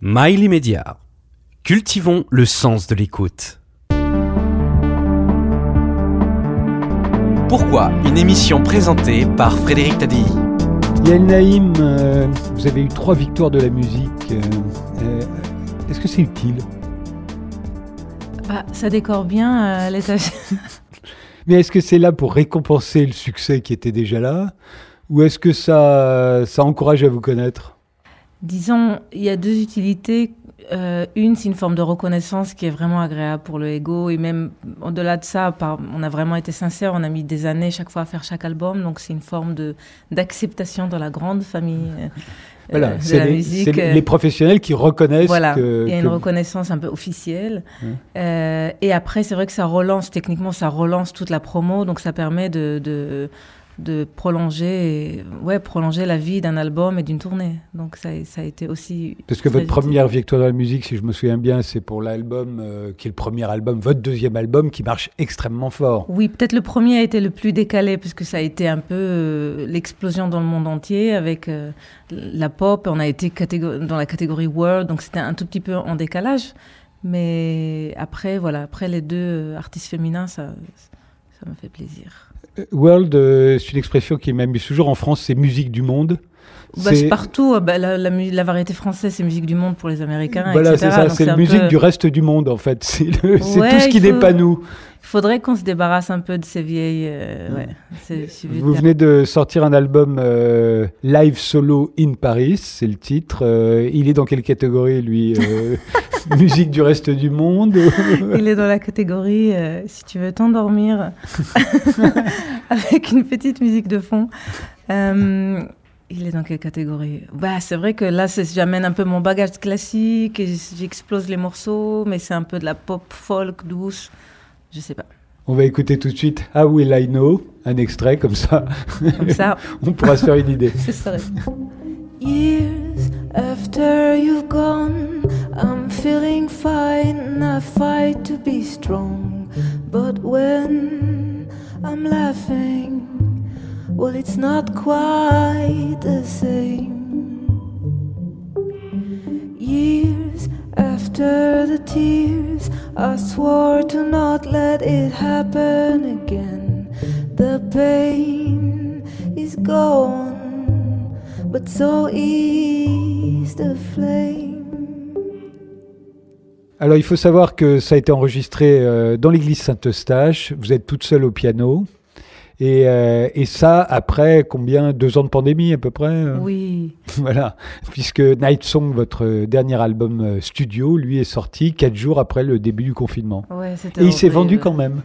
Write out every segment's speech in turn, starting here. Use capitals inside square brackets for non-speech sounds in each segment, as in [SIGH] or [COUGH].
Mail immédiat. Cultivons le sens de l'écoute. Pourquoi une émission présentée par Frédéric Taddy Yael Naïm, euh, vous avez eu trois victoires de la musique. euh, euh, Est-ce que c'est utile? Bah, ça décore bien euh, les tâches. [LAUGHS] Mais est-ce que c'est là pour récompenser le succès qui était déjà là? Ou est-ce que ça, ça encourage à vous connaître? Disons, il y a deux utilités. Euh, une, c'est une forme de reconnaissance qui est vraiment agréable pour le ego. Et même au-delà de ça, par- on a vraiment été sincère. On a mis des années chaque fois à faire chaque album. Donc, c'est une forme de, d'acceptation dans la grande famille euh, [LAUGHS] Voilà, euh, de c'est la les, musique. c'est les- professionnels qui reconnaissent Voilà, que. il y a que- une reconnaissance un peu officielle. Euh, et après, c'est vrai que ça relance, techniquement, ça relance toute la promo, donc ça permet de, de, de prolonger, ouais, prolonger la vie d'un album et d'une tournée. Donc ça, ça a été aussi... Parce que votre première victoire dans la musique, si je me souviens bien, c'est pour l'album euh, qui est le premier album, votre deuxième album qui marche extrêmement fort. Oui, peut-être le premier a été le plus décalé, parce que ça a été un peu euh, l'explosion dans le monde entier avec euh, la pop. On a été dans la catégorie world, donc c'était un tout petit peu en décalage. Mais après, voilà, après les deux artistes féminins, ça, ça me fait plaisir. World, euh, c'est une expression qui m'amuse toujours en France, c'est musique du monde. Bah, c'est partout. euh, bah, la, la mu- la variété française, c'est musique du monde pour les Américains. Voilà, c'est ça, c'est la musique peu- du reste du monde en fait. [LAUGHS] C'est Ouais, tout ce qui n'est pas nous. Il faudrait qu'on se débarrasse un peu de ces vieilles. euh, ouais, veux Vous venez de sortir un album euh, live solo in Paris, c'est le titre. Euh, il est dans quelle catégorie lui euh, [LAUGHS] Musique du reste du monde [LAUGHS] Il est dans la catégorie euh, si tu veux t'endormir avec une petite musique de fond. Il est dans quelle catégorie? Bah, c'est vrai que là, j'amène un peu mon bagage classique j'explose les morceaux, mais c'est un peu de la pop folk douce. Je sais pas. On va écouter tout de suite How Will I Know, un extrait comme ça, Comme ça, [LAUGHS] on pourra se faire une idée. [LAUGHS] c'est ça. Years after you've gone, I'm feeling fine. I fight to be strong. But when I'm laughing, well, it's not quite the same. Years after the tears, I swore to not let it happen again. The pain is gone, but so is the flame. Alors il faut savoir que ça a été enregistré euh, dans l'église Saint-Eustache, vous êtes toute seule au piano. Et, euh, et ça, après combien? Deux ans de pandémie à peu près euh? Oui. [LAUGHS] Voilà, puisque Night Song, votre dernier album euh, studio, lui est sorti quatre jours après le début du confinement. Ouais, Et il s'est vendu quand même.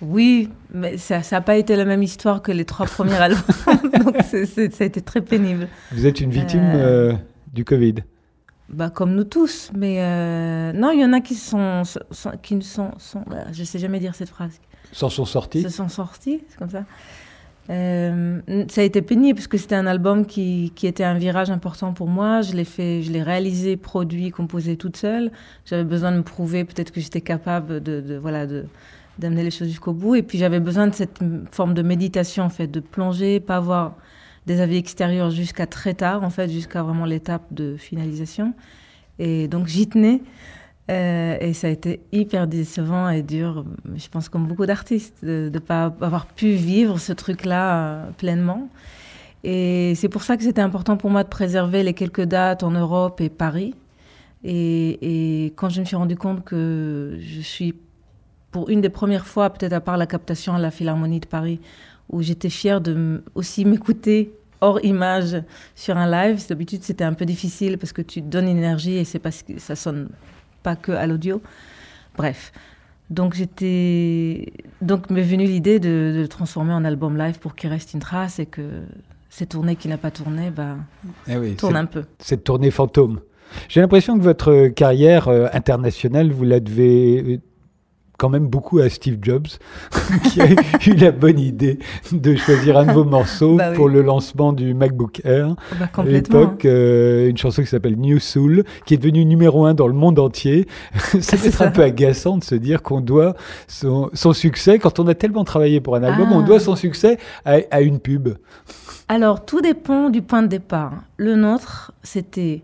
Oui, mais ça n'a pas été la même histoire que les trois premiers albums. [LAUGHS] [LAUGHS] Donc ça a été très pénible. Vous êtes une victime Euh. euh, du Covid. Bah, comme nous tous. Mais euh, non, il y en a qui sont, sont- qui ne sont, sont bah, je sais jamais dire cette phrase, S'en sont sortis. se sont sortis, c'est comme ça. Euh, ça a été pénible parce que c'était un album qui, était un virage important pour moi. Je l'ai fait, je l'ai réalisé, produit, composé toute seule. J'avais besoin de me prouver peut-être que j'étais capable de, voilà d'amener les choses jusqu'au bout. Et puis j'avais besoin de cette forme de méditation en fait, de plonger, pas avoir des avis extérieurs jusqu'à très tard en fait, jusqu'à vraiment l'étape de finalisation. Et donc j'y tenais. Euh, et ça a été hyper décevant et dur, je pense comme beaucoup d'artistes, de ne pas avoir pu vivre ce truc-là euh, pleinement. Et c'est pour ça que c'était important pour moi de préserver les quelques dates en Europe et Paris. Et, quand je me suis rendu compte que je suis, pour une des premières fois, peut-être à part la captation à la Philharmonie de Paris, où j'étais fière de aussi m'écouter hors image sur un live. D'habitude, c'était un peu difficile parce que tu donnes une énergie et c'est parce que ça sonne pas que à l'audio. Bref. Donc j'étais donc m'est venue l'idée de, de le transformer en album live pour qu'il reste une trace et que cette tournée qui n'a pas tourné bah, Eh oui, tourne un peu. cette tournée fantôme. J'ai l'impression que votre carrière euh, internationale, vous la devez euh, quand même beaucoup à Steve Jobs, [LAUGHS] qui a eu la bonne idée de choisir un de vos morceaux Bah oui. pour le lancement du MacBook Air. Bah, À l'époque, euh, une chanson qui s'appelle New Soul, qui est devenue numéro un dans le monde entier. [LAUGHS] ça peut C'est être un peu agaçant de se dire qu'on doit son, son succès, quand on a tellement travaillé pour un album, Ah. on doit son succès à, à une pub. Alors, tout dépend du point de départ. Le nôtre, c'était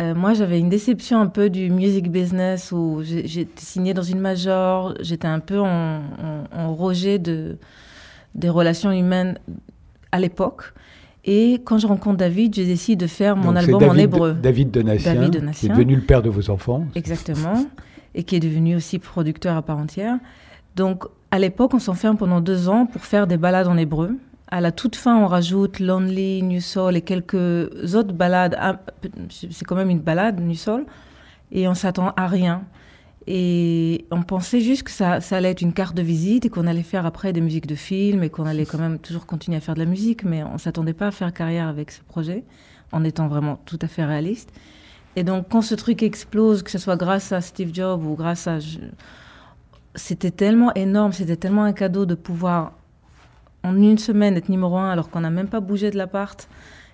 euh, moi, j'avais une déception un peu du music business où j'étais signée dans une major, j'étais un peu en, en- en rejet de, des relations humaines à l'époque. Et quand je rencontre David, je décide de faire mon Donc, album David, en hébreu. David Donatien, David qui est devenu le père de vos enfants. Exactement. et qui est devenu aussi producteur à part entière. Donc, à l'époque, on s'enferme pendant deux ans pour faire des balades en hébreu. À la toute fin, on rajoute Lonely, New Soul et quelques autres balades. Ah, C'est quand même une balade, New Soul. Et on s'attend à rien. Et on pensait juste que ça, ça allait être une carte de visite et qu'on allait faire après des musiques de films et qu'on allait quand même toujours continuer à faire de la musique. Mais on s'attendait pas à faire carrière avec ce projet, en étant vraiment tout à fait réaliste. Et donc, quand ce truc explose, que ce soit grâce à Steve Jobs ou grâce à... C'était tellement énorme, c'était tellement un cadeau de pouvoir, en une semaine, être numéro un alors qu'on n'a même pas bougé de l'appart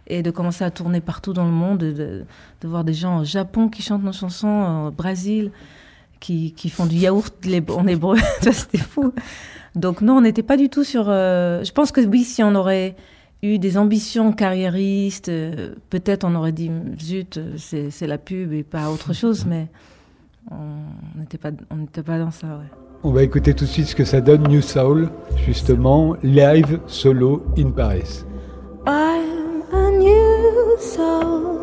et de commencer à tourner partout dans le monde, de, voir des gens au Japon qui chantent nos chansons, au Brésil, qui, qui font du yaourt en hébreu. [LAUGHS] C'était fou. Donc non, on n'était pas du tout sur... euh, Je pense que oui, si on aurait eu des ambitions carriéristes, euh, peut-être on aurait dit, zut, euh, c'est la pub et pas autre chose, mais on n'était pas, pas dans ça, ouais. On va écouter tout de suite ce que ça donne New Soul, justement, live solo in Paris. I'm a new soul.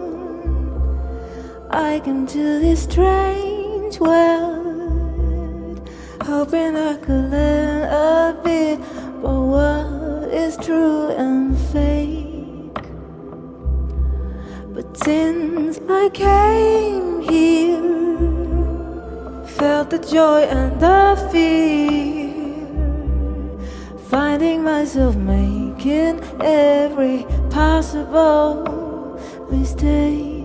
I come to this strange world, hoping I could learn a bit about what is true and fake? But since I came here, felt the joy and the fear. Finding myself making every possible mistake.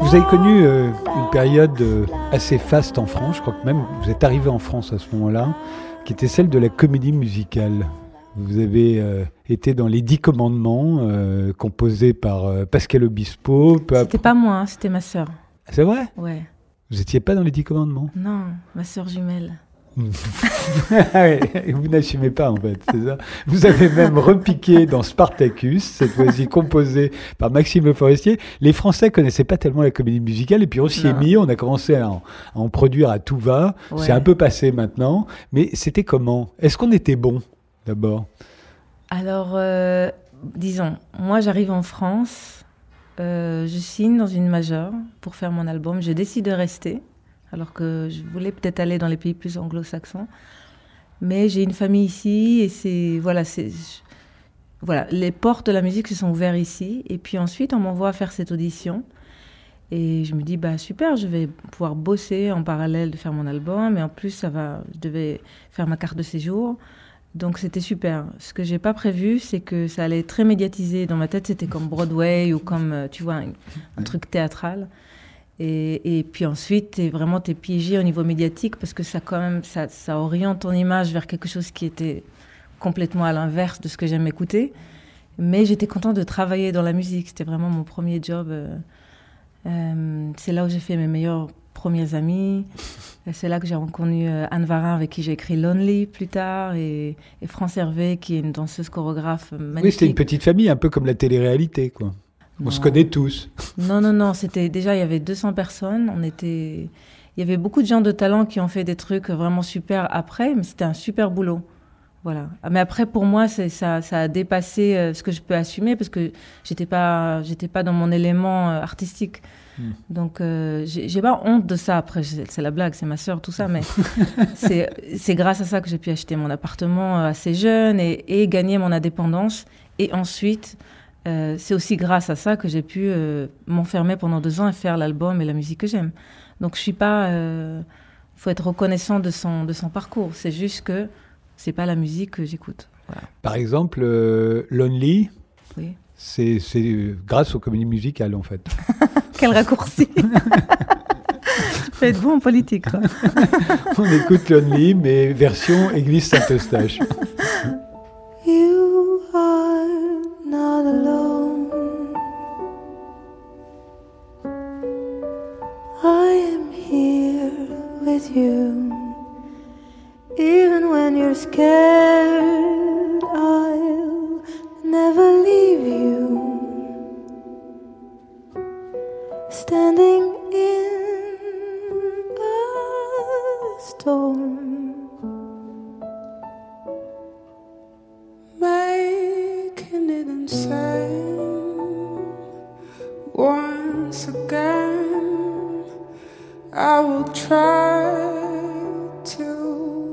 Vous avez connu euh, une période euh, assez faste en France, je crois que même vous êtes arrivé en France à ce moment-là, qui était celle de la comédie musicale. Vous avez euh, été dans les Dix Commandements, euh, composés par euh, Pascal Obispo. C'était après- pas moi, hein, c'était ma sœur. C'est vrai? Ouais. Vous n'étiez pas dans les Dix Commandements? Non, ma sœur jumelle. [LAUGHS] Ah Vous n'assumez pas en fait, c'est ça? Vous avez même repiqué dans Spartacus, cette fois-ci composé par Maxime Le Forestier. Les Français connaissaient pas tellement la comédie musicale et puis on s'y est mis, on a commencé à en, à en produire à tout va. Ouais. C'est un peu passé maintenant, mais c'était comment? Est-ce qu'on était bon? D'abord Alors, euh, disons, moi j'arrive en France, euh, je signe dans une majeure pour faire mon album, je décide de rester, alors que je voulais peut-être aller dans les pays plus anglo-saxons. Mais j'ai une famille ici et c'est. Voilà. Voilà, les portes de la musique se sont ouvertes ici. Et puis ensuite, on m'envoie faire cette audition. Et je me dis, bah super, je vais pouvoir bosser en parallèle de faire mon album. Et en plus, ça va, je devais faire ma carte de séjour. Donc c'était super. Ce que j'ai pas prévu, c'est que ça allait être très médiatisé. Dans ma tête, c'était comme Broadway ou comme, euh, tu vois, un, truc théâtral. Et, puis ensuite, t'es vraiment t'es piégé au niveau médiatique parce que ça quand même ça oriente ton image vers quelque chose qui était complètement à l'inverse de ce que j'aime écouter. Mais j'étais contente de travailler dans la musique. C'était vraiment mon premier job. euh, euh, c'est là où j'ai fait mes meilleurs premiers amis. C'est là que j'ai rencontré euh, Anne Varin, avec qui j'ai écrit Lonely plus tard, et, et France Hervé, qui est une danseuse chorégraphe magnifique. Oui, c'était une petite famille, un peu comme la télé-réalité, quoi. On se connaît tous. Non, non, non. C'était déjà il y avait 200 personnes. On était, il y avait beaucoup de gens de talent qui ont fait des trucs vraiment super après, mais c'était un super boulot. Voilà. Mais après, pour moi, c'est ça, ça a dépassé euh, ce que je peux assumer parce que j'étais pas, j'étais pas dans mon élément euh, artistique. Hmm. Donc, euh, j'ai pas honte de ça. Après, c'est la blague, c'est ma sœur, tout ça, mais [LAUGHS] c'est grâce à ça que j'ai pu acheter mon appartement euh, assez jeune et, et gagner mon indépendance. Et ensuite, euh, c'est aussi grâce à ça que j'ai pu euh, m'enfermer pendant deux ans et faire l'album et la musique que j'aime. Donc je suis pas, il faut être reconnaissant de son de son parcours. C'est juste que c'est pas la musique que j'écoute. Voilà. Par exemple, Lonely, Oui. c'est grâce aux comédies musicales, en fait. [LAUGHS] Quel raccourci. [LAUGHS] tu peux être bon en politique. quoi. [LAUGHS] On écoute Lonely, mais version Église Saint-Eustache. [LAUGHS]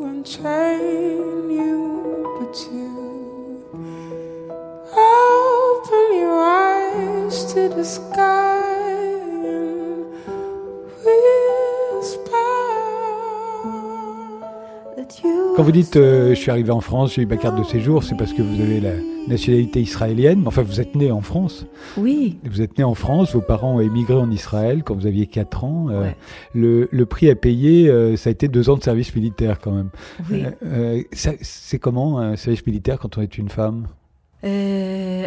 unchain you, but you open your eyes to the sky and whisper that you Quand vous dites euh, je suis arrivé en France, j'ai eu ma carte de séjour, c'est parce que vous avez la nationalité israélienne. Enfin, vous êtes né en France. Oui, Vous êtes né en France, vos parents ont émigré en Israël quand vous aviez 4 ans. Euh, Ouais. le, le prix à payer, euh, ça a été deux ans de service militaire quand même. oui. Euh, c'est comment un service militaire quand on est une femme?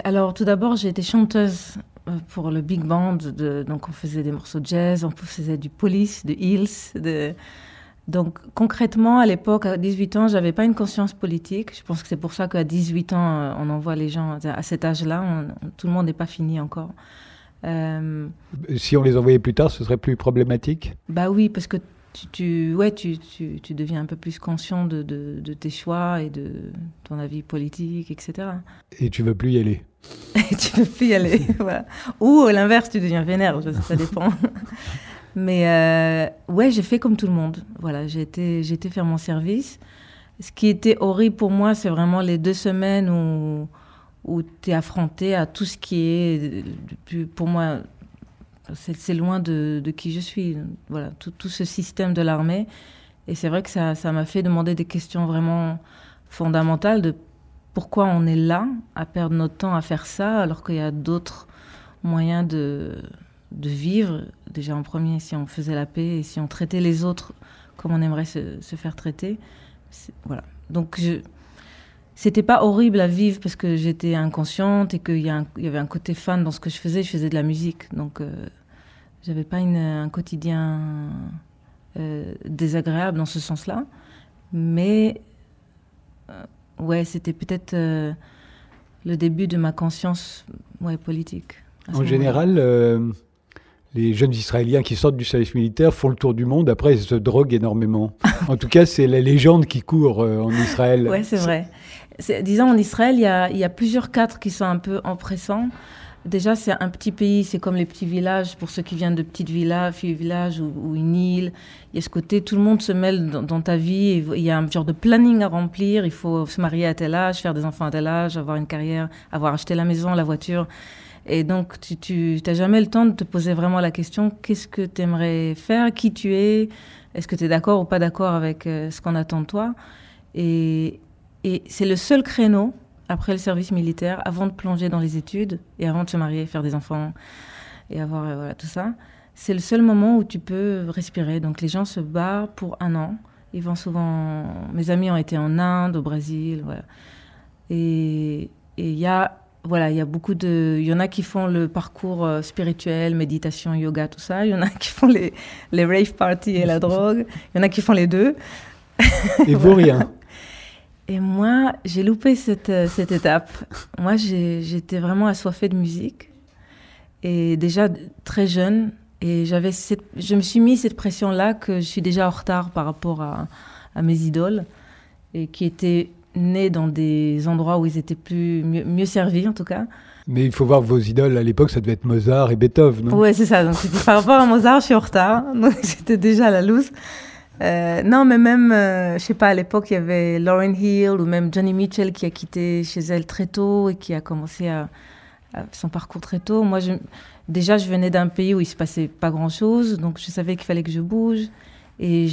Alors, tout d'abord, j'ai été chanteuse pour le big band. De, donc, on faisait des morceaux de jazz, on faisait du police, de Hills. De... Donc, concrètement, à l'époque, à 18 ans, j'avais pas une conscience politique. Je pense que c'est pour ça qu'à 18 ans, euh, on envoie les gens à cet âge-là. tout le monde n'est pas fini encore. Euh, Si on les envoyait plus tard, ce serait plus problématique? Bah oui, parce que tu, tu, ouais, tu, tu, tu deviens un peu plus conscient de, de, de tes choix et de ton avis politique, etc. et tu veux plus y aller? [LAUGHS] Et tu peux plus y aller. [LAUGHS] voilà. Ou à l'inverse, tu deviens vénère, ça dépend. [LAUGHS] Mais euh, ouais, j'ai fait comme tout le monde. Voilà, j'ai été, j'ai été faire mon service. Ce qui était horrible pour moi, c'est vraiment les deux semaines où, où tu es affronté à tout ce qui est, pour moi, c'est loin de, de qui je suis. Voilà, tout, tout ce système de l'armée. Et c'est vrai que ça ça m'a fait demander des questions vraiment fondamentales de pourquoi on est là à perdre notre temps à faire ça alors qu'il y a d'autres moyens de, de vivre. Déjà en premier, si on faisait la paix et si on traitait les autres comme on aimerait se, se faire traiter. Voilà. Donc je... C'était pas horrible à vivre parce que j'étais inconsciente et qu'il y, y avait un côté fan dans ce que je faisais. Je faisais de la musique. Donc euh, j'avais pas une- un quotidien euh, désagréable dans ce sens-là. Mais euh, ouais, c'était peut-être euh, le début de ma conscience ouais, politique. En général, euh, les jeunes Israéliens qui sortent du service militaire font le tour du monde. Après, ils se droguent énormément. en tout cas, c'est la légende qui court euh, en Israël. Ouais, c'est vrai. Disons, en Israël, il y a, plusieurs cadres qui sont un peu empressants. Déjà, c'est un petit pays, c'est comme les petits villages, pour ceux qui viennent de petits villages, petits villages ou, ou une île. Il y a ce côté, tout le monde se mêle dans, ta vie. Il y a un genre de planning à remplir. Il faut se marier à tel âge, faire des enfants à tel âge, avoir une carrière, avoir acheté la maison, la voiture. Et donc, tu n'as jamais le temps de te poser vraiment la question qu'est-ce que tu aimerais faire Qui tu es Est-ce que tu es d'accord ou pas d'accord avec euh, ce qu'on attend de toi? Et, c'est le seul créneau, après le service militaire, avant de plonger dans les études et avant de se marier, faire des enfants et avoir euh, tout ça. C'est le seul moment où tu peux respirer. Donc les gens se barrent pour un an. Ils vont souvent. Mes amis ont été en Inde, au Brésil, voilà. Et il y a voilà, il y a beaucoup de, il y en a qui font le parcours euh, spirituel, méditation, yoga, tout ça. Il y en a [LAUGHS] qui font les les rave parties et la [LAUGHS] drogue. Il y en a qui font les deux. Et vous, rien. [LAUGHS] Et moi, j'ai loupé cette, euh, cette étape. Moi, j'étais vraiment assoiffée de musique. Et déjà très jeune. Et j'avais cette, je me suis mis cette pression-là que je suis déjà en retard par rapport à, à mes idoles. Et qui étaient nés dans des endroits où ils étaient plus, mieux, mieux servis, en tout cas. Mais il faut voir vos idoles à l'époque, ça devait être Mozart et Beethoven. Non? Ouais, c'est ça. Donc, par rapport à Mozart, je suis en retard. [LAUGHS] Donc, j'étais déjà à la loose. Euh, non, mais même, euh, je sais pas, à l'époque, il y avait Lauren Hill ou même Johnny Mitchell qui a quitté chez elle très tôt et qui a commencé à, à son parcours très tôt. Moi, je, déjà, je venais d'un pays où il se passait pas grand-chose, donc je savais qu'il fallait que je bouge et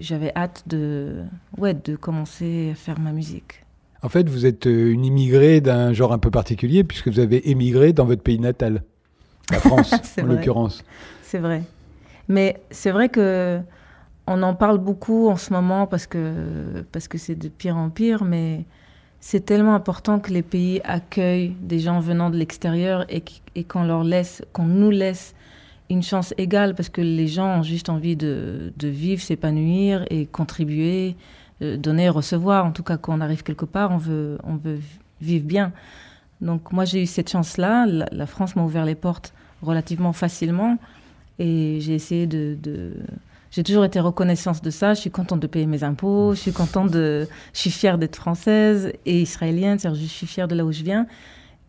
j'avais hâte de, ouais, de commencer à faire ma musique. En fait, vous êtes euh, une immigrée d'un genre un peu particulier puisque vous avez émigré dans votre pays natal, la France [LAUGHS] en l'occurrence. C'est vrai. Mais c'est vrai que on en parle beaucoup en ce moment parce que parce que c'est de pire en pire, mais c'est tellement important que les pays accueillent des gens venant de l'extérieur et qu'on leur laisse, qu'on nous laisse une chance égale parce que les gens ont juste envie de, vivre, s'épanouir et contribuer, euh, donner, recevoir. En tout cas, quand on arrive quelque part, on veut, on veut vivre bien. Donc moi, j'ai eu cette chance-là. La, la France m'a ouvert les portes relativement facilement et j'ai essayé de... J'ai toujours été reconnaissante de ça. Je suis contente de payer mes impôts. Je suis contente de... Je suis fière d'être française et israélienne. C'est-à-dire, je suis fière de là où je viens.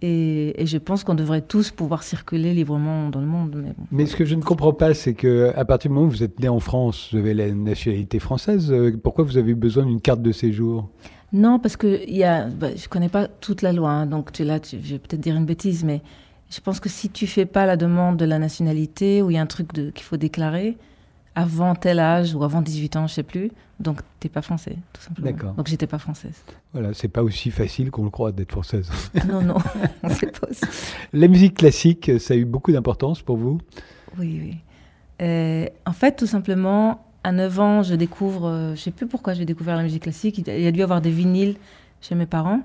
Et, et je pense qu'on devrait tous pouvoir circuler librement dans le monde. Mais bon. Mais ce que je ne comprends pas, c'est que à partir du moment où vous êtes né en France, vous avez la nationalité française. euh, Pourquoi vous avez besoin d'une carte de séjour? Non, parce que y a, bah, je connais pas toute la loi, hein, donc tu, là, tu- je vais peut-être dire une bêtise, mais je pense que si tu fais pas la demande de la nationalité ou il y a un truc qu'il faut déclarer avant tel âge ou avant 18 ans, je sais plus, donc t'es pas français, tout simplement. D'accord. Donc j'étais pas française. Voilà, c'est pas aussi facile qu'on le croit d'être française. [LAUGHS] non, non, [LAUGHS] c'est pas aussi. La musique classique, ça a eu beaucoup d'importance pour vous? Oui, oui. Euh, en fait, tout simplement, à 9 ans, je découvre, euh, je sais plus pourquoi j'ai découvert la musique classique. Il y a dû y avoir des vinyles chez mes parents.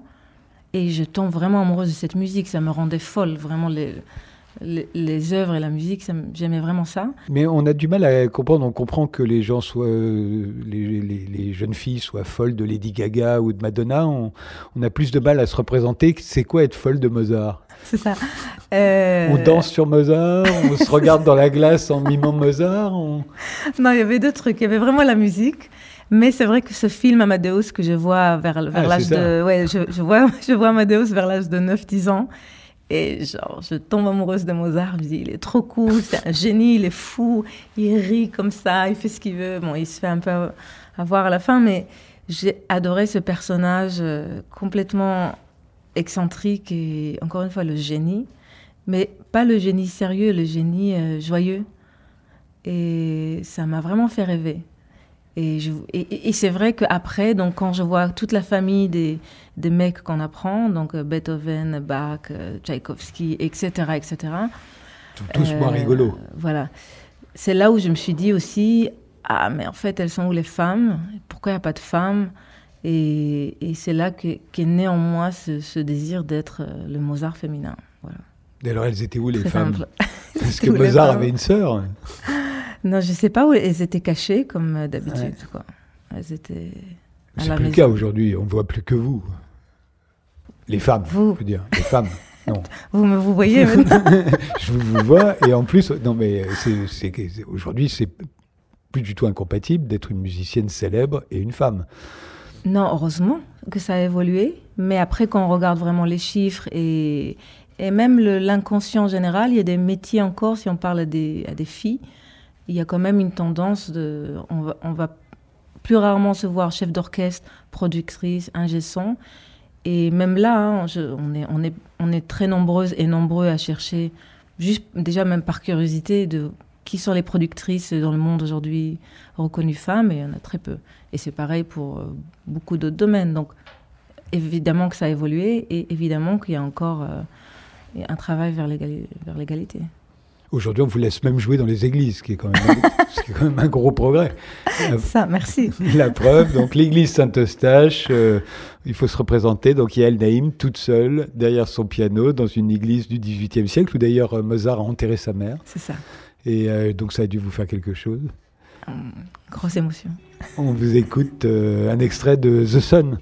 Et je tombe vraiment amoureuse de cette musique. Ça me rendait folle, vraiment, les, les, les œuvres et la musique. J'aimais vraiment ça. Mais on a du mal à comprendre. On comprend que les gens soient, euh, les, les- les jeunes filles soient folles de Lady Gaga ou de Madonna. On, on a plus de mal à se représenter. C'est quoi être folle de Mozart C'est ça. Euh, On danse sur Mozart, on se regarde dans la glace en mimant Mozart. on- Non, il y avait deux trucs. Il y avait vraiment la musique. Mais c'est vrai que ce film Amadeus que je vois vers, vers Ah, l'âge de... Ouais, je, je vois, [LAUGHS] je vois Amadeus vers l'âge de 9-10 ans. Et genre, je tombe amoureuse de Mozart. Je dis, il est trop cool, c'est un génie, il est fou. Il rit comme ça, il fait ce qu'il veut. Bon, il se fait un peu avoir à la fin, mais j'ai adoré ce personnage euh, complètement excentrique et encore une fois le génie. Mais pas le génie sérieux, le génie euh, joyeux. Et ça m'a vraiment fait rêver. Et, je- et- et- et c'est vrai qu'après, donc quand je vois toute la famille des, des mecs qu'on apprend, donc euh, Beethoven, Bach, euh, Tchaïkovski, etc., etc. Tous moins euh, rigolos. Voilà. C'est là où je me suis dit aussi, ah mais en fait, elles sont où les femmes? Pourquoi il n'y a pas de femmes? Et, et c'est là que- qu'est né en moi ce, ce désir d'être euh, le Mozart féminin. Voilà. Et alors, elles étaient où les Très femmes? simple. [LAUGHS] Parce que Mozart avait une sœur. Non, je sais pas où elles étaient cachées comme euh, d'habitude. quoi. Elles étaient C'est plus le cas aujourd'hui. On ne voit plus que vous. Les femmes, Vous. je veux dire. Les femmes. Non. [LAUGHS] Vous me vous voyez [LAUGHS] maintenant je vous, vous vois et en plus, non mais c'est, c'est, que- c'est- aujourd'hui c'est plus du tout incompatible d'être une musicienne célèbre et une femme. Non, heureusement que ça a évolué. Mais après, quand on regarde vraiment les chiffres et, et même l'inconscient général, il y a des métiers encore, si on parle à des, à des filles, il y a quand même une tendance de. On va, plus rarement se voir chef d'orchestre, productrice, ingé son. Et même là, hein, on, est, très nombreuses et nombreux à chercher, juste déjà même par curiosité, de qui sont les productrices dans le monde aujourd'hui reconnues femmes, et il y en a très peu. Et c'est pareil pour euh, beaucoup d'autres domaines. Donc, évidemment que ça a évolué et évidemment qu'il y a encore euh, un travail vers l'égalité. Aujourd'hui, on vous laisse même jouer dans les églises, ce qui est quand même, un- [LAUGHS] ce qui est quand même un gros progrès. La, Ça, merci. [LAUGHS] la preuve, donc l'église Saint-Eustache, euh, il faut se représenter. Donc il y a El Naïm toute seule derrière son piano dans une église du XVIIIe siècle où d'ailleurs euh, Mozart a enterré sa mère. C'est ça. Et euh, donc ça a dû vous faire quelque chose. Grosse émotion. On vous écoute euh, un extrait de The Sun.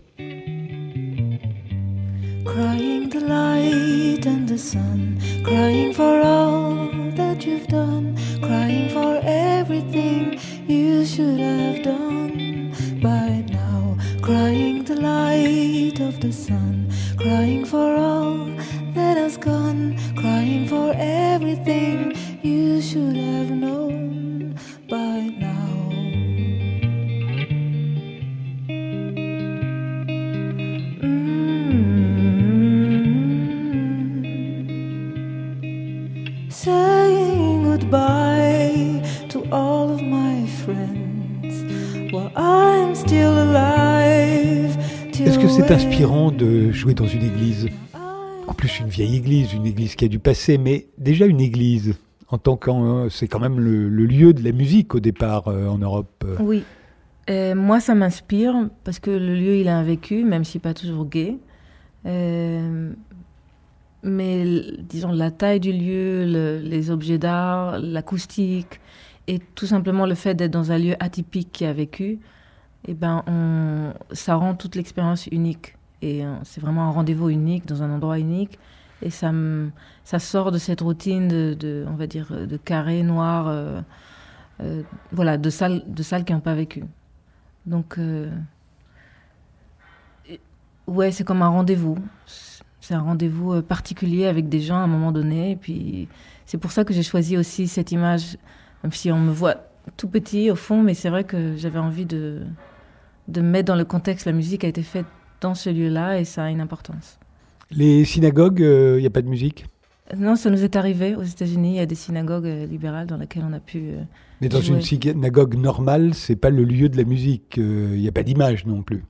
Crying the light and the sun, crying for all that you've done, crying for everything you should have done by now. Crying the light of the sun, crying for all that has gone, crying for everything you should have known jouer dans une église En plus, une vieille église, une église qui a du passé, mais déjà une église. En tant qu'en, c'est quand même le, lieu de la musique au départ euh, en Europe. euh. Oui. Euh, moi, ça m'inspire parce que le lieu, il a un vécu, même si pas toujours gay. Euh, mais disons, la taille du lieu, le- les objets d'art, l'acoustique et tout simplement le fait d'être dans un lieu atypique qui a vécu, eh ben, ça rend toute l'expérience unique. Et euh, c'est vraiment un rendez-vous unique dans un endroit unique. Et ça, sort de cette routine de, on va dire, de carré noir, euh, euh, de salles, qui n'ont pas vécu. Donc, euh, ouais, c'est comme un rendez-vous. c'est un rendez-vous particulier avec des gens à un moment donné. Et puis, c'est pour ça que j'ai choisi aussi cette image, même si on me voit tout petit au fond, mais c'est vrai que j'avais envie de, de mettre dans le contexte. La musique a été faite dans ce lieu-là et ça a une importance. Les synagogues, il n'y a pas de musique? Non, ça nous est arrivé aux États-Unis. Il y a des synagogues euh, libérales dans lesquelles on a pu. euh, Mais dans Jouer. une synagogue normale, c'est pas le lieu de la musique. Il n'y a pas d'image non plus.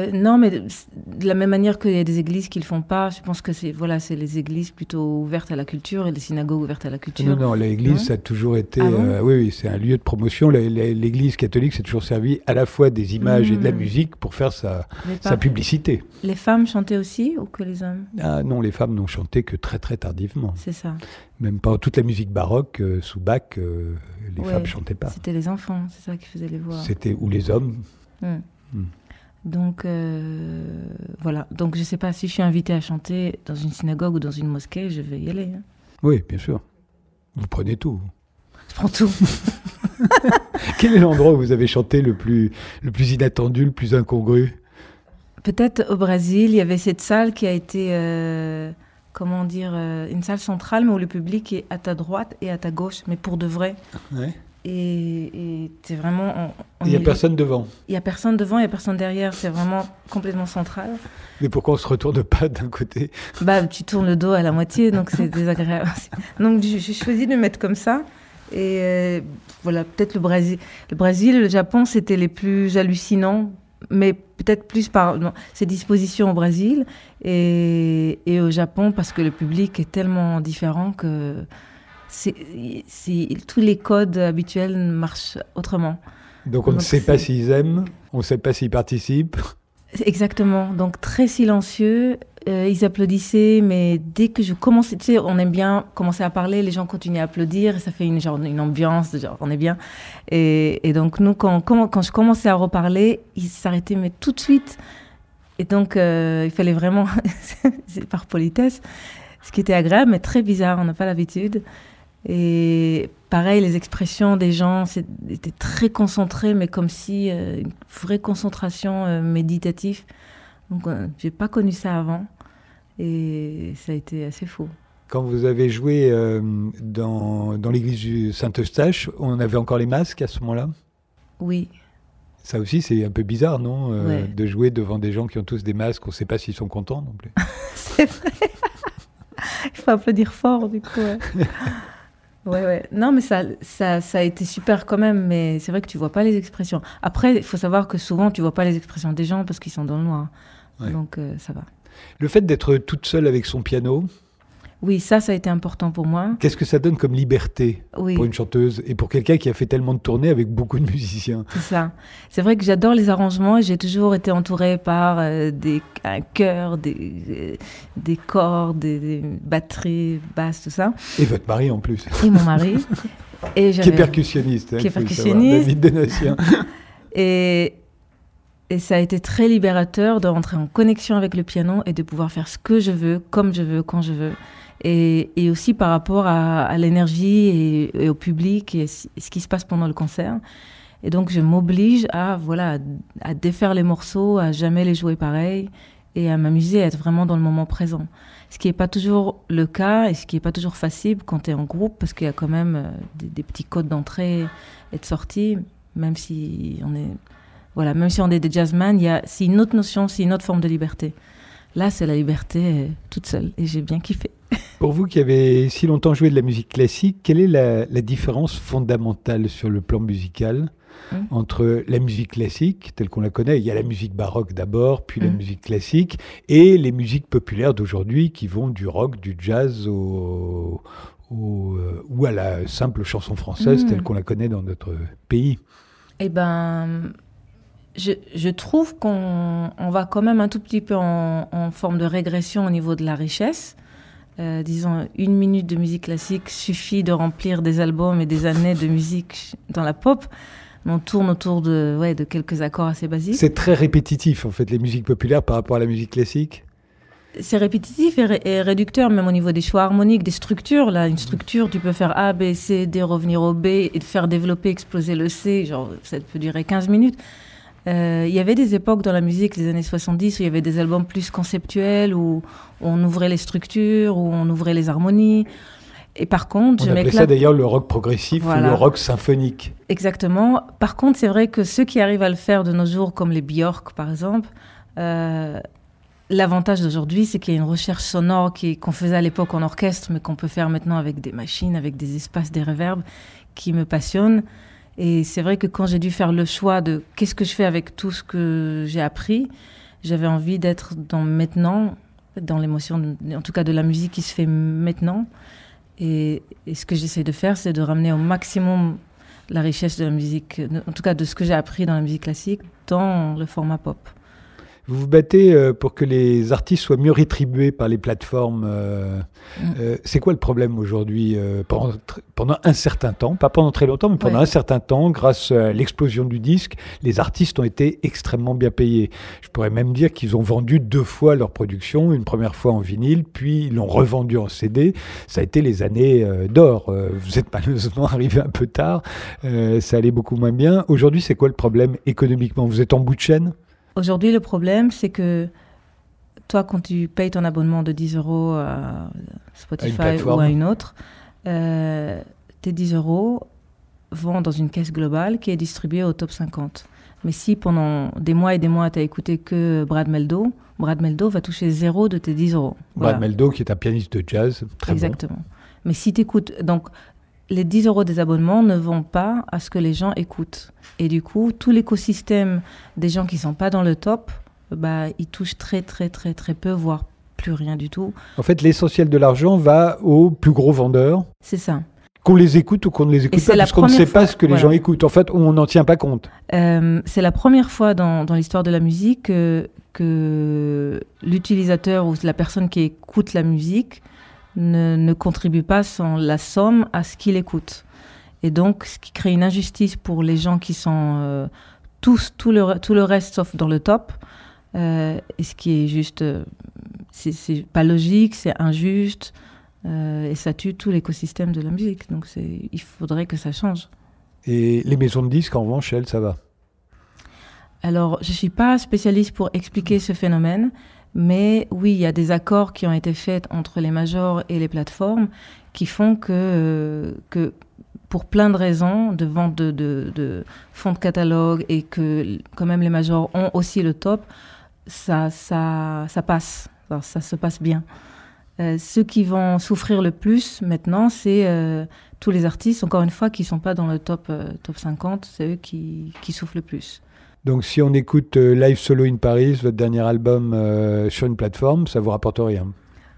Euh, non, mais de de la même manière qu'il y a des églises qui le font pas, je pense que c'est voilà, c'est les églises plutôt ouvertes à la culture et les synagogues ouvertes à la culture. Non, non, l'église, ça a toujours été. Ah bon euh, oui, oui, c'est un lieu de promotion. L'église catholique s'est toujours servi à la fois des images et de la Mm. musique pour faire sa, sa publicité. Les femmes chantaient aussi ou que les hommes? Ah non, les femmes n'ont chanté que très très tardivement. C'est ça. Même pas toute la musique baroque, euh, sous Bach, les Ouais. femmes chantaient pas. C'était les enfants, c'est ça qui faisait les voix. C'était ou les hommes. Hmm. Hmm. Donc euh, voilà. Donc je sais pas si je suis invitée à chanter dans une synagogue ou dans une mosquée, je vais y aller. hein. Oui, bien sûr. Vous prenez tout. Je prends tout. [LAUGHS] Quel est l'endroit où vous avez chanté le plus, le plus inattendu, le plus incongru? Peut-être au Brésil, il y avait cette salle qui a été, euh, comment dire, euh, une salle centrale, mais où le public est à ta droite et à ta gauche, mais pour de vrai. Ouais. Et c'est vraiment. Il n'y a personne devant. Il y a personne devant, il y a personne derrière. C'est vraiment complètement central. Mais pourquoi on se retourne pas d'un côté? Bah, tu tournes le dos à la moitié, donc c'est [LAUGHS] désagréable. Donc j'ai choisi de me mettre comme ça. Et euh, voilà, peut-être le Brésil. Le Brésil le Japon, c'était les plus hallucinants, mais peut-être plus par non, ces dispositions au Brésil et, et au Japon, parce que le public est tellement différent que c'est, tous les codes habituels marchent autrement. Donc on ne sait pas s'ils aiment, on ne sait pas s'ils participent. Exactement. Donc très silencieux. Euh, ils applaudissaient, mais dès que je commençais, tu sais, on aime bien commencer à parler, les gens continuent à applaudir, et ça fait une, genre, une ambiance, genre, on est bien. Et, et donc nous, quand, quand, quand je commençais à reparler, ils s'arrêtaient, mais tout de suite. Et donc euh, il fallait vraiment, [LAUGHS] par politesse, ce qui était agréable, mais très bizarre, on n'a pas l'habitude. Et pareil, les expressions des gens étaient très concentrées, mais comme si euh, une vraie concentration euh, méditative. Donc, euh, j'ai pas connu ça avant, et ça a été assez fou. Quand vous avez joué euh, dans, dans l'église du Saint-Eustache, on avait encore les masques à ce moment-là? Oui, Ça aussi, c'est un peu bizarre, non Ouais. De jouer devant des gens qui ont tous des masques, on ne sait pas s'ils sont contents non plus. [LAUGHS] c'est vrai. [LAUGHS] Il faut applaudir fort, du coup. Ouais, [LAUGHS] ouais. ouais. Non, mais ça, ça, ça a été super quand même, mais c'est vrai que tu vois pas les expressions. Après, il faut savoir que souvent, tu vois pas les expressions des gens parce qu'ils sont dans le noir. Ouais. Donc, euh, ça va. Le fait d'être toute seule avec son piano, Oui, ça, ça a été important pour moi. qu'est-ce que ça donne comme liberté Oui. pour une chanteuse et pour quelqu'un qui a fait tellement de tournées avec beaucoup de musiciens? C'est ça. C'est vrai que j'adore les arrangements et j'ai toujours été entourée par euh, des, un chœur, des, euh, des cordes, des, des batteries, basses, tout ça. Et votre mari en plus, Et mon mari. [LAUGHS] et qui est percussionniste. hein, Qui est percussionniste. David. [LAUGHS] Et, et ça a été très libérateur de rentrer en connexion avec le piano et de pouvoir faire ce que je veux, comme je veux, quand je veux. Et, aussi par rapport à, l'énergie et, au public et ce qui se passe pendant le concert. Et donc je m'oblige à voilà à, défaire les morceaux, à jamais les jouer pareil et à m'amuser, à être vraiment dans le moment présent. Ce qui n'est pas toujours le cas et ce qui n'est pas toujours facile quand tu es en groupe parce qu'il y a quand même euh, des, petits codes d'entrée et de sortie, même si on est voilà, même si on est des jazzman, c'est une autre notion, c'est une autre forme de liberté. Là, c'est la liberté euh, toute seule et j'ai bien kiffé. Pour vous qui avez si longtemps joué de la musique classique, quelle est la, la différence fondamentale sur le plan musical Mm. entre la musique classique, telle qu'on la connaît, il y a la musique baroque d'abord, puis la Mm. musique classique, et les musiques populaires d'aujourd'hui qui vont du rock, du jazz au, au, euh, ou à la simple chanson française Mm. telle qu'on la connaît dans notre pays. Eh ben, je, je trouve qu'on on va quand même un tout petit peu en, en forme de régression au niveau de la richesse. Euh, disons, une minute de musique classique suffit de remplir des albums et des années de musique dans la pop. On tourne autour de, ouais, de quelques accords assez basiques. C'est très répétitif en fait, les musiques populaires par rapport à la musique classique. C'est répétitif et, ré- et réducteur, même au niveau des choix harmoniques, des structures. Là, une structure, tu peux faire A, B, C, D, revenir au B et faire développer, exploser le C. Genre, ça peut durer 15 minutes. Euh, il y avait des époques dans la musique, les années 70, où il y avait des albums plus conceptuels, où on ouvrait les structures, où on ouvrait les harmonies. Et par contre, On je appelait ça d'ailleurs le rock progressif ou le rock symphonique. Exactement. Par contre, c'est vrai que ceux qui arrivent à le faire de nos jours, comme les Björk par exemple, euh, l'avantage d'aujourd'hui, c'est qu'il y a une recherche sonore qui- qu'on faisait à l'époque en orchestre, mais qu'on peut faire maintenant avec des machines, avec des espaces, des reverbs, qui me passionnent. Et c'est vrai que quand j'ai dû faire le choix de qu'est-ce que je fais avec tout ce que j'ai appris, j'avais envie d'être dans maintenant, dans l'émotion, en tout cas de la musique qui se fait maintenant. Et, ce que j'essaie de faire, c'est de ramener au maximum la richesse de la musique, en tout cas de ce que j'ai appris dans la musique classique, dans le format pop. Vous vous battez euh, pour que les artistes soient mieux rétribués par les plateformes. euh, Mm. euh, c'est quoi le problème aujourd'hui pendant, pendant un certain temps, pas pendant très longtemps, mais pendant Ouais. un certain temps, grâce à l'explosion du disque, les artistes ont été extrêmement bien payés. Je pourrais même dire qu'ils ont vendu deux fois leur production, une première fois en vinyle, puis ils l'ont revendu en CD. Ça a été les années d'or. Vous êtes malheureusement [LAUGHS] arrivé un peu tard, ça allait beaucoup moins bien. Aujourd'hui, c'est quoi le problème économiquement? Vous êtes en bout de chaîne? Aujourd'hui, le problème, c'est que toi, quand tu payes ton abonnement de 10 euros à Spotify ou à une autre, euh, tes 10 euros vont dans une caisse globale qui est distribuée au top 50. Mais si pendant des mois et des mois, tu as écouté que Brad Meldo, Brad Meldo va toucher zéro de tes 10 euros. Voilà. Brad Meldo, qui est un pianiste de jazz, très bon. Exactement. Mais si tu écoutes, donc les 10 euros des abonnements ne vont pas à ce que les gens écoutent. Et du coup, tout l'écosystème des gens qui sont pas dans le top, bah, ils touchent très, très, très, très peu, voire plus rien du tout. En fait, l'essentiel de l'argent va aux plus gros vendeurs, C'est ça. qu'on les écoute ou qu'on ne les écoute pas, parce qu'on ne sait pas ce que les voilà. gens écoutent. En fait, on n'en tient pas compte. Euh, c'est la première fois dans, dans l'histoire de la musique que, que l'utilisateur ou la personne qui écoute la musique ne, ne contribue pas sans la somme à ce qu'il écoute. Et donc, ce qui crée une injustice pour les gens qui sont euh, tous, tout le, tout le reste sauf dans le top. Euh, et ce qui est juste, euh, c'est pas logique, c'est injuste, euh, et ça tue tout l'écosystème de la musique. Donc, il faudrait que ça change. Et les maisons de disques, en revanche, elles, ça va? Alors, je ne suis pas spécialiste pour expliquer ce phénomène, mais oui, il y a des accords qui ont été faits entre les majors et les plateformes qui font que, euh, que pour plein de raisons, de vente de, fonds de catalogue et que quand même les majors ont aussi le top, ça, ça, ça passe, ça se passe bien. Euh, ceux qui vont souffrir le plus maintenant, c'est euh, tous les artistes, encore une fois, qui ne sont pas dans le top, top 50, c'est eux qui, qui souffrent le plus. Donc, si on écoute euh, Live Solo in Paris, votre dernier album euh, sur une plateforme, ça vous rapporte rien?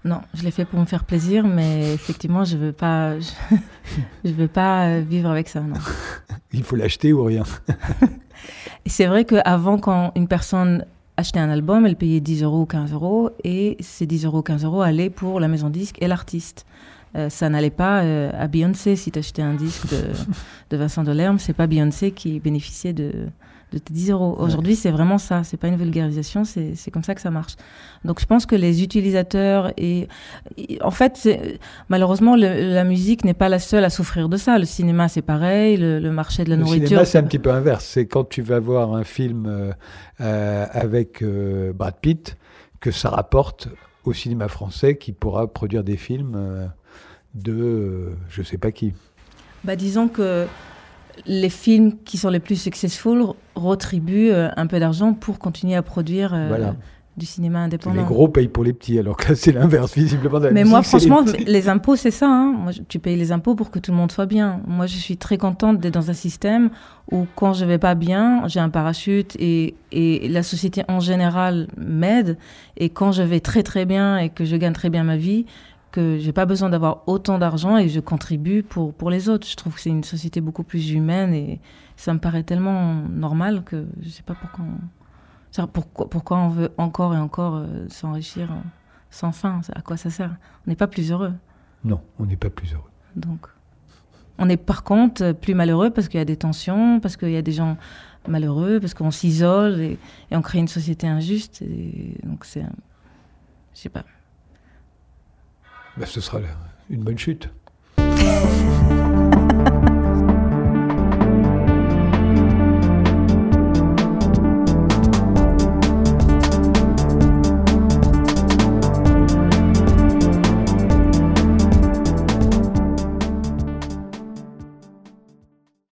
Non, je l'ai fait pour me faire plaisir, mais effectivement, je veux pas, je, [LAUGHS] je veux pas euh, vivre avec ça. Non. [LAUGHS] Il faut l'acheter ou rien. [LAUGHS] C'est vrai qu'avant, quand une personne achetait un album, elle payait 10 euros ou 15 euros, et ces 10 euros ou 15 euros allaient pour la maison disque et l'artiste. Euh, ça n'allait pas euh, à Beyoncé si tu achetais un disque de, de Vincent Delerme, c'est pas Beyoncé qui bénéficiait de, de tes 10 euros. Aujourd'hui, c'est vraiment ça, c'est pas une vulgarisation, c'est c'est comme ça que ça marche. Donc je pense que les utilisateurs et, et- en fait, malheureusement, le- la musique n'est pas la seule à souffrir de ça. Le cinéma, c'est pareil, le, le marché de la Le nourriture. cinéma, c'est un petit peu inverse. C'est quand tu vas voir un film euh, euh, avec euh, Brad Pitt que ça rapporte au cinéma français qui pourra produire des films de je sais pas qui. Bah, disons que les films qui sont les plus successful retribuent euh, un peu d'argent pour continuer à produire euh, Voilà. du cinéma Les indépendant. gros payent pour les petits, alors que là, [LAUGHS] c'est l'inverse, visiblement. la Mais musique, moi, les franchement, les impôts, c'est ça. hein. Moi, tu payes les impôts pour que tout le monde soit bien. Moi, je suis très contente d'être dans un système où, quand je vais pas bien, j'ai un parachute et, et la société en général m'aide. Et quand je vais très très bien et que je gagne très bien ma vie, que j'ai pas besoin d'avoir autant d'argent et je contribue pour, pour les autres. Je trouve que c'est une société beaucoup plus humaine et ça me paraît tellement normal que je sais pas pourquoi on, pourquoi, pourquoi on veut encore et encore euh, s'enrichir euh, sans fin. À quoi ça sert? On n'est pas plus heureux. Non, on n'est pas plus heureux. Donc, on est par contre plus malheureux parce qu'il y a des tensions, parce qu'il y a des gens malheureux, parce qu'on s'isole et, et on crée une société injuste. Et donc, c'est. Je sais pas. Ben, ce sera une bonne chute. [LAUGHS]